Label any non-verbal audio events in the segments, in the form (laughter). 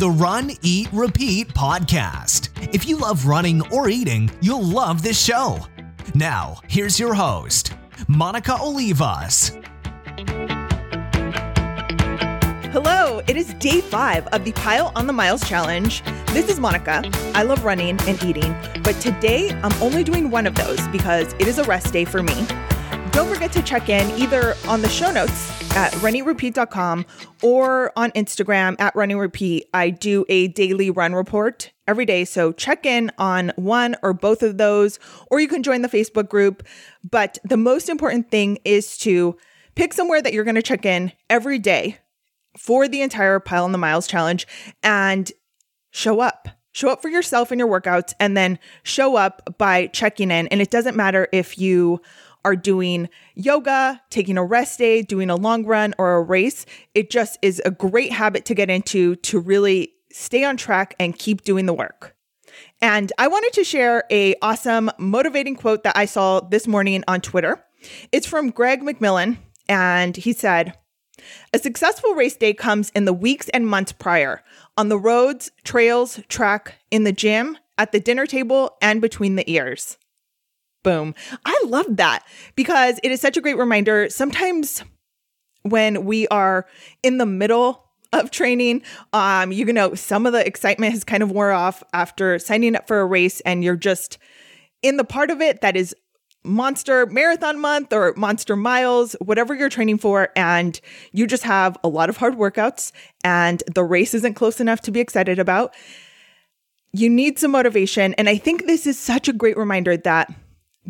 the Run, Eat, Repeat podcast. If you love running or eating, you'll love this show. Now, here's your host, Monica Olivas. Hello, it is day five of the Pile on the Miles challenge. This is Monica. I love running and eating, but today I'm only doing one of those because it is a rest day for me. Don't forget to check in either on the show notes at runeatrepeat.com or on Instagram at runeatrepeat. I do a daily run report every day, so check in on one or both of those, or you can join the Facebook group. But the most important thing is to pick somewhere that you're going to check in every day for the entire Pile on the Miles challenge and show up. Show up for yourself and your workouts, and then show up by checking in. And it doesn't matter if you are doing yoga, taking a rest day, doing a long run, or a race. It just is a great habit to get into to really stay on track and keep doing the work. And I wanted to share a awesome motivating quote that I saw this morning on Twitter. It's from Greg McMillan and he said, "A successful race day comes in the weeks and months prior, on the roads, trails, track, in the gym, at the dinner table, and between the ears." Boom. I love that because it is such a great reminder. Sometimes when we are in the middle of training, um, you know, some of the excitement has kind of wore off after signing up for a race and you're just in the part of it that is monster marathon month or monster miles, whatever you're training for, and you just have a lot of hard workouts and the race isn't close enough to be excited about. You need some motivation. And I think this is such a great reminder that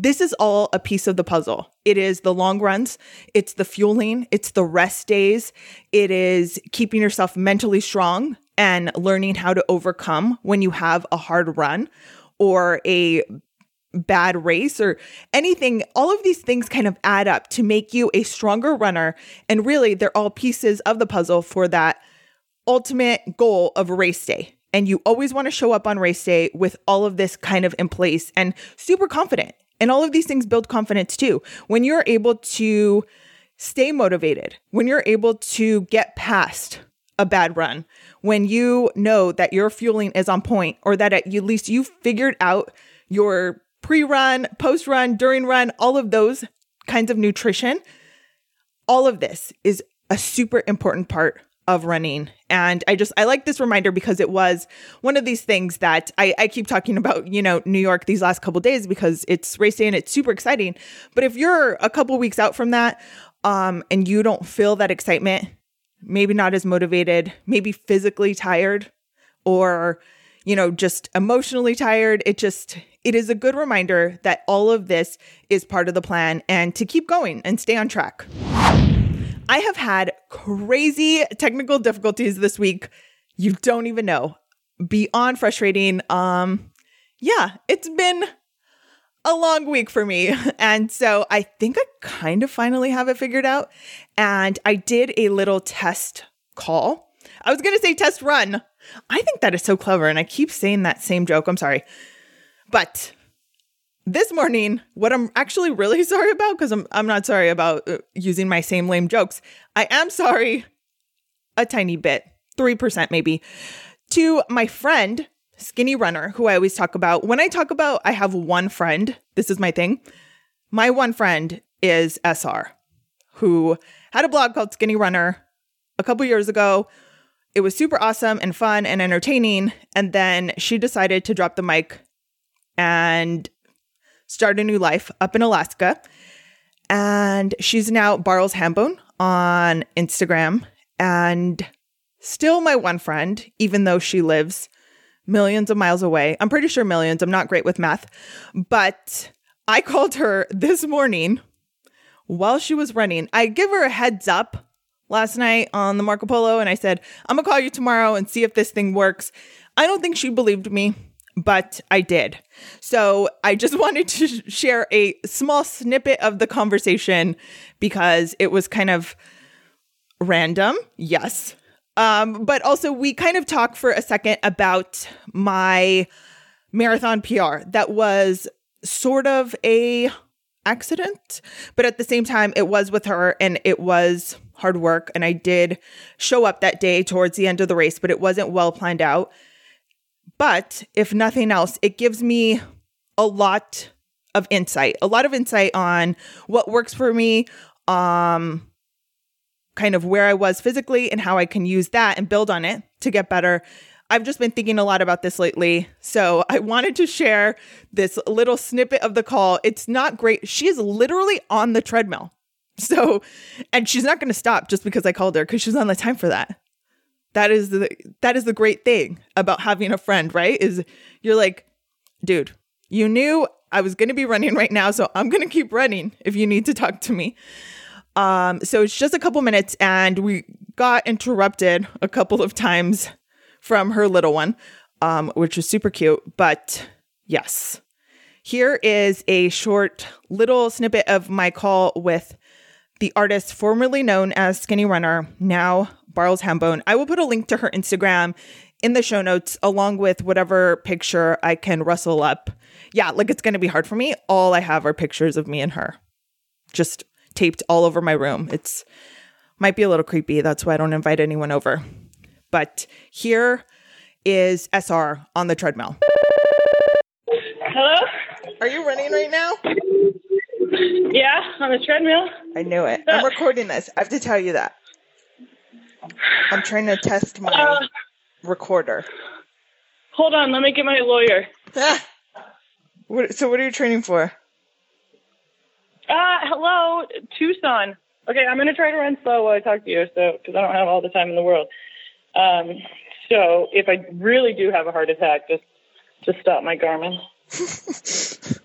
this is all a piece of the puzzle. It is the long runs, it's the fueling, it's the rest days, it is keeping yourself mentally strong and learning how to overcome when you have a hard run or a bad race or anything. All of these things kind of add up to make you a stronger runner. And really, they're all pieces of the puzzle for that ultimate goal of race day. And you always want to show up on race day with all of this kind of in place and super confident and all of these things build confidence too. When you're able to stay motivated, when you're able to get past a bad run, when you know that your fueling is on point or that at least you figured out your pre run, post run, during run, all of those kinds of nutrition, all of this is a super important part of running. And I just, I like this reminder because it was one of these things that I, I keep talking about, you know, New York these last couple days because it's race day and it's super exciting. But if you're a couple weeks out from that, um, and you don't feel that excitement, maybe not as motivated, maybe physically tired, or, you know, just emotionally tired, it just, it is a good reminder that all of this is part of the plan and to keep going and stay on track. I have had crazy technical difficulties this week. You don't even know. Beyond frustrating. Um yeah, it's been a long week for me. (laughs) And so I think I kind of finally have it figured out. And I did a little test call. I was going to say test run. I think that is so clever. And I keep saying that same joke. I'm sorry. But this morning, what I'm actually really (laughs) sorry about, because I'm, I'm not sorry about uh, using my same lame jokes, I am sorry a tiny bit, 3% maybe, to my friend, Skinny Runner, who I always talk about. When I talk about I have one friend, this is my thing. My one friend is SR, who had a blog called Skinny Runner a couple years ago. It was super awesome and fun and entertaining. And then she decided to drop the mic and start a new life up in Alaska. And she's now Barrels Hambone on Instagram and still my one friend, even though she lives millions of miles away. I'm pretty sure millions. I'm not great with math. But I called her this morning while she was running. I give her a heads up last night on the Marco Polo and I said, I'm going to call you tomorrow and see if this thing works. I don't think she believed me but I did. So I just (laughs) wanted to share a small snippet of the conversation because it was kind of random. Yes. Um, but also, we kind of talked for a second about my marathon PR that was sort of a accident, but at the same time, it was with her and it was hard work and I did show up that day towards the end of the race, but it wasn't well planned out. But if nothing else, it gives me a lot of insight, a lot of insight on what works for me, um, kind of where I was physically and how I can use that and build on it to get better. I've just been thinking a lot about this lately. So I wanted to share this little snippet of the call. It's not great. She is literally on the treadmill. So, and she's not going to stop just because I called her because she's on the time for that. That is the that is the great thing about having a friend, right? Is you're like, dude, you knew I was going to be running right now, so I'm going to keep running if you need to talk to me. Um, so it's just a couple minutes, and we got interrupted a couple of times from her little one, um, which was super cute. But yes, here is a short little snippet of my call with the artist formerly known as Skinny Runner, now Barrels Hambone. I will put a link to her Instagram in the show notes along with whatever picture I can rustle up. Yeah, like it's going to be hard for me. All I have are pictures of me and her just taped all over my room. It's might be a little creepy. That's why I don't invite anyone over. But here is SR on the treadmill. Hello? Are you running right now? Yeah, on the treadmill. I knew it. Uh, I'm recording this. I have to tell you that. I'm trying to test my Uh, recorder. hold on, let me get my lawyer. Ah. (laughs) What, so, what are you training for? Uh, hello, Tucson. Okay, I'm gonna try to run slow while I talk to you, so because I don't have all the time in the world. Um, so if I really do have a heart attack, just just stop my Garmin. (laughs)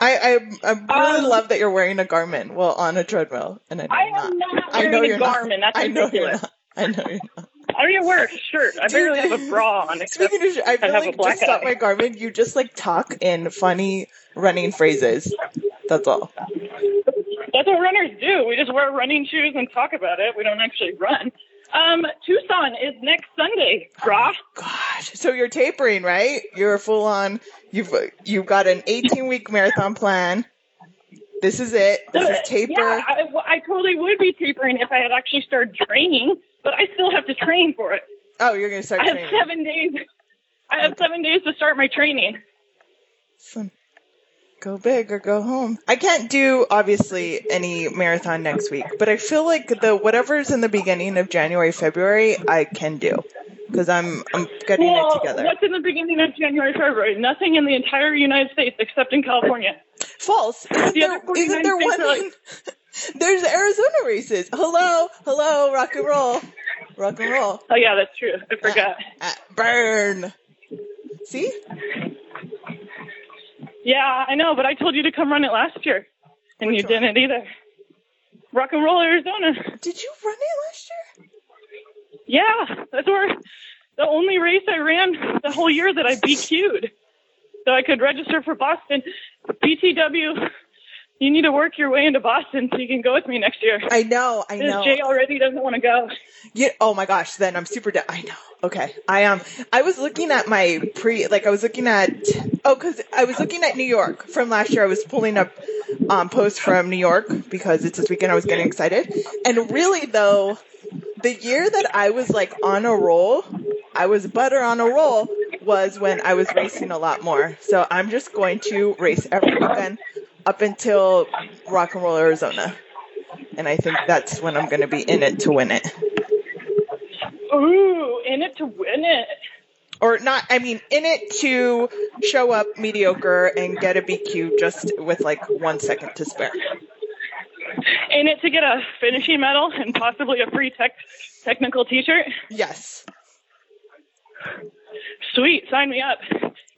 I I, I really Um, love that you're wearing a Garmin well on a treadmill, and I I am not. not I know wearing you're a not. Garmin. That's (laughs) I know you're ridiculous. I know you're not. I wear a shirt. I barely have a bra on. Speaking of, sh- I feel have a like just stop my Garmin. You just like talk in funny running phrases. That's all. That's what runners do. We just wear running shoes and talk about it. We don't actually run. Um, Tucson is next Sunday, brah. Gosh, so you're tapering, right? You're full on. You've you've got an 18 week marathon plan. This is it. This is taper. Yeah, I, I totally would be tapering if I had actually started training, but I still have to train for it. Oh, you're gonna start I have seven days. I have seven days to start my training. Son, Go big or go home. I can't do obviously any marathon next week, but I feel like the whatever's in the beginning of January, February, I can do because I'm I'm getting well, it together. what's in the beginning of January, February? Nothing in the entire United States except in California. False. Isn't The there, other 49 isn't there one? in- (laughs) There's Arizona races. Hello, hello, rock and roll, rock and roll. Oh yeah, that's true. I forgot. Uh, burn. See? Yeah, I know, but I told you to come run it last year, and Which you one? didn't either. Rock and Roll Arizona. Did you run it last year? Yeah, that's where the only race I ran the whole year that I BQ'd. So I could register for Boston. BTW, you need to work your way into Boston so you can go with me next year. I know, I Because know. Jay already doesn't want to go. Yeah. Oh my gosh. Then I'm super. De- I know. Okay. I am. I was looking at my pre. Like I was looking at. Oh, because I was looking at New York from last year. I was pulling up um, posts from New York because it's this weekend. I was getting excited. And really though, the year that I was like on a roll, I was butter on a roll was when I was racing a lot more. So I'm just going to race every weekend up until Rock and Roll Arizona. And I think that's when I'm going to be in it to win it. Ooh, in it to win it. or not i mean in it to show up mediocre and get a bq just with like one second to spare In it to get a finishing medal and possibly a free tech technical t-shirt. yes Sweet, sign me up.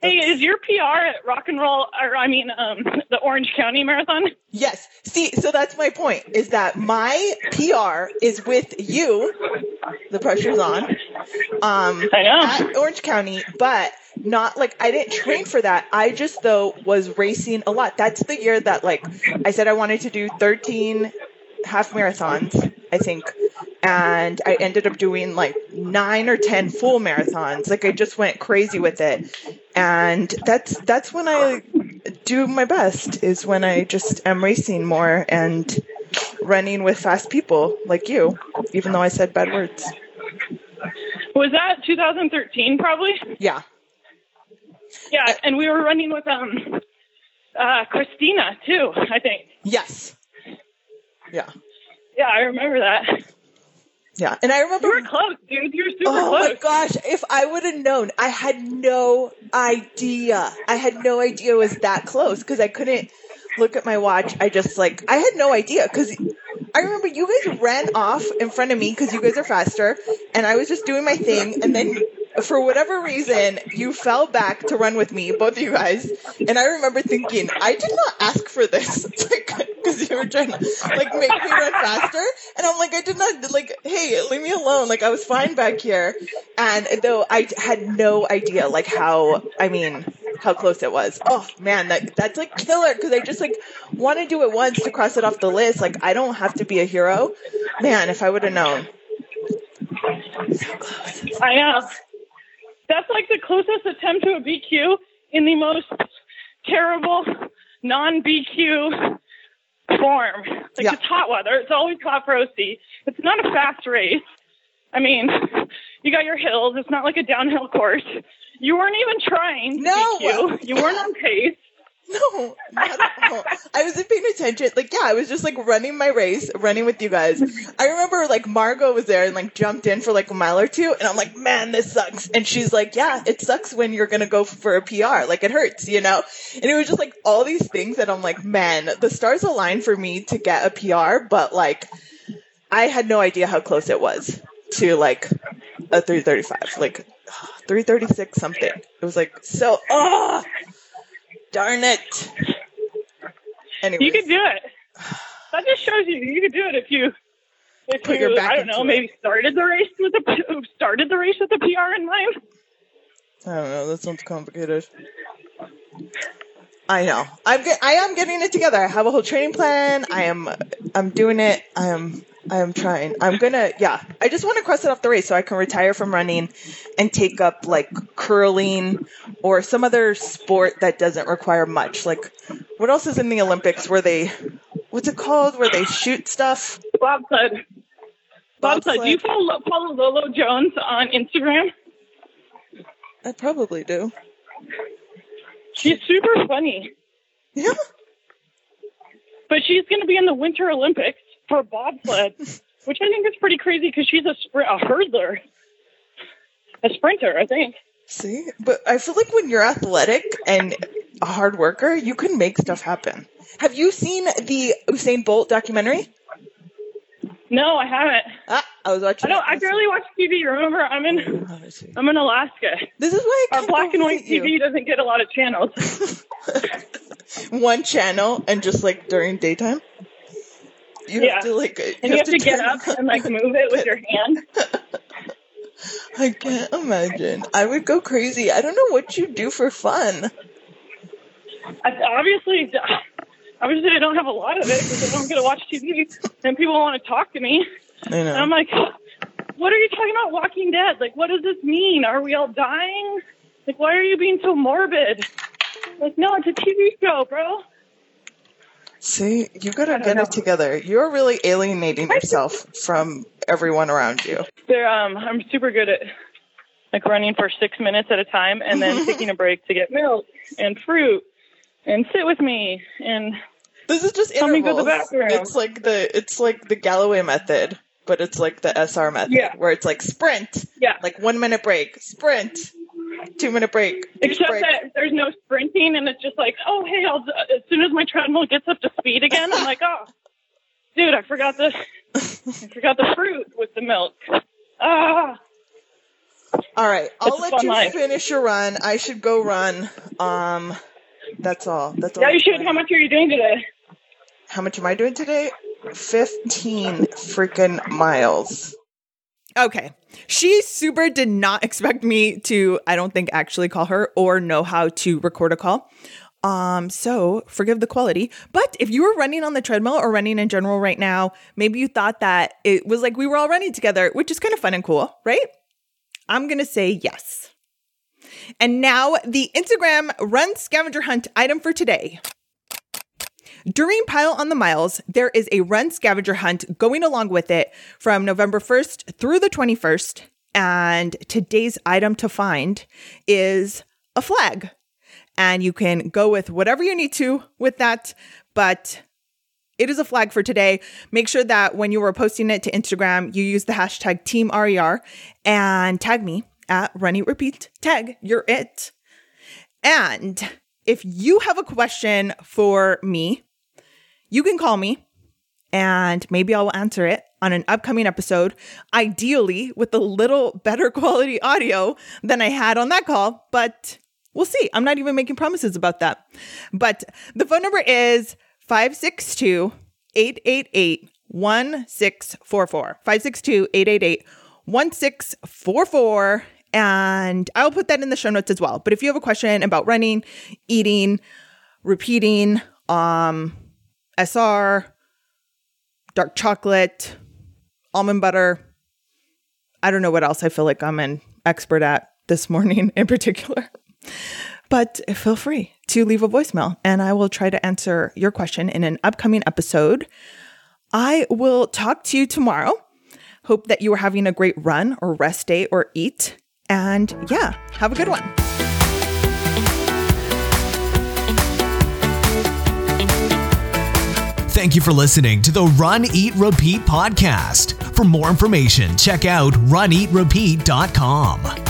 Hey, is your PR at Rock and Roll, or I mean, um, the Orange County Marathon? yes see so that's my point is that my pr is with you the pressure's on um I know. at orange county but not like i didn't train for that i just though was racing a lot that's the year that like i said i wanted to do 13 half marathons i think and i ended up doing like nine or ten full marathons like i just went crazy with it and that's that's when i do my best is when i just am racing more and running with fast people like you, even though I said bad words. Was that 2013 probably? Yeah. Yeah, and we were running with um uh Christina too, I think. Yes. Yeah. Yeah, I remember that. Yeah. And I remember You were close, dude. You were super Oh close. my gosh, if I would have known, I had no idea. I had no idea it was that close because I couldn't look at my watch. I just like, I had no idea because I remember you guys ran off in front of me because you guys are faster and I was just doing my thing and then for whatever reason, you fell back to run with me, both of you guys. And I remember thinking, I did not ask for this. (laughs) Like, because you were trying to, like, make me run faster. And I'm like, I did not, like, hey, leave me alone. Like, I was fine back here. And though I had no idea, like, how, I mean, how close it was. Oh, man, that, that's like killer because I just, like, want to do it once to cross it off the list. Like, I don't have to be a hero. Man, if I would have known. I know. That's like the closest attempt to a BQ in the most terrible non BQ form. Like Yeah. it's hot weather. It's always hot roasty. It's not a fast race. I mean, you got your hills. It's not like a downhill course. You weren't even trying to No. You weren't on pace. No, not at all. I wasn't paying attention. Like, yeah, I was just like running my race, running with you guys. I remember like Margot was there and like jumped in for like a mile or two, and I'm like, man, this sucks. And she's like, yeah, it sucks when you're gonna go for a PR. Like, it hurts, you know? And it was just like all these things that I'm like, man, the stars aligned for me to get a PR, but like, I had no idea how close it was to like a 335, like (sighs) 336 something. It was like so, darn it. Anyway, You can do it. That just shows you you can do it if you if Put you your back I don't know it. maybe started the race with the started the race with the PR in mind. I don't know. That sounds complicated. I know. I'm get, I am getting it together. I have a whole training plan. I am I'm doing it. I am I am trying. I'm gonna yeah. I just want to cross it off the race so I can retire from running and take up like curling or some other sport that doesn't require much. Like what else is in the Olympics where they what's it called where they shoot stuff? Bobsled. Bobsled. Do you follow, follow Lolo Jones on Instagram? I probably do. She's super funny, Yeah. but she's going to be in the Winter Olympics for bobsled, (laughs) which I think is pretty crazy because she's a, spr- a hurdler, a sprinter, I think. See, but I feel like when you're athletic and a hard worker, you can make stuff happen. Have you seen the Usain Bolt documentary? No, I haven't. Ah, I was watching. I don't. I barely watch TV. Remember, I'm in. Oh. I'm in Alaska. This is why I Our black and white TV doesn't get a lot of channels. (laughs) One channel and just like during daytime. You Yeah. have to like. And you have to get up and like (laughs) move it with your hand. I can't imagine. I would go crazy. I don't know what you do for fun. I, obviously, obviously, I don't have a lot of it because I don't get to watch TV, and people want to talk to me. I know. And I'm like, what are you talking about Walking Dead? Like, what does this mean? Are we all dying? Like, why are you being so morbid? Like, no, it's a TV show, bro. See, you gotta get know. it together. You're really alienating yourself from everyone around you. They're, um, I'm super good at like running for six minutes at a time and then (laughs) taking a break to get milk and fruit and sit with me and This is just Tell me intervals. go to the bathroom. It's like the it's like the Galloway method, but it's like the SR method, Yeah. where it's like sprint, yeah. like one minute break, sprint, two minute break, Except break. that there's no sprinting, and it's just like, oh hey, I'll, as soon as my treadmill gets up to speed again, I'm like, (laughs) oh, dude, I forgot the, I forgot the fruit with the milk. Ah, All right, I'll It's let you life. finish your run. I should go run. Um, that's all. That's all. yeah, you should. How much are you doing today? How much am I doing today? Fifteen freaking miles. Okay. She super did not expect me to, I don't think, actually call her or know how to record a call. Um, so forgive the quality. But if you were running on the treadmill or running in general right now, maybe you thought that it was like we were all running together, which is kind of fun and cool, right? I'm gonna say yes. And now the Instagram run scavenger hunt item for today. During Pile on the Miles, there is a run scavenger hunt going along with it from November 1st through the 21st. And today's item to find is a flag. And you can go with whatever you need to with that. But it is a flag for today. Make sure that when you are posting it to Instagram, you use the hashtag Team RER and tag me at Run Eat Repeat. Tag, you're it. And if you have a question for me, you can call me and maybe I'll answer it on an upcoming episode, ideally with a little better (laughs) quality audio than I had on that call, but we'll see. I'm not even making promises about that. But the phone number is 562 888 1644. 562 888 1644. And I'll put that in the show notes as well. But if you have a question about running, eating, repeating, um, SR, dark chocolate, almond butter, I don't know what else I feel like I'm an expert at this morning (laughs) in particular. But feel free to leave a voicemail and I will try to answer your question in an upcoming episode. I will talk to you tomorrow. Hope that you are having a great run or rest day or eat. And yeah, have a good one. Thank you for listening to the Run, Eat, Repeat podcast. For more information, check out runeatrepeat.com.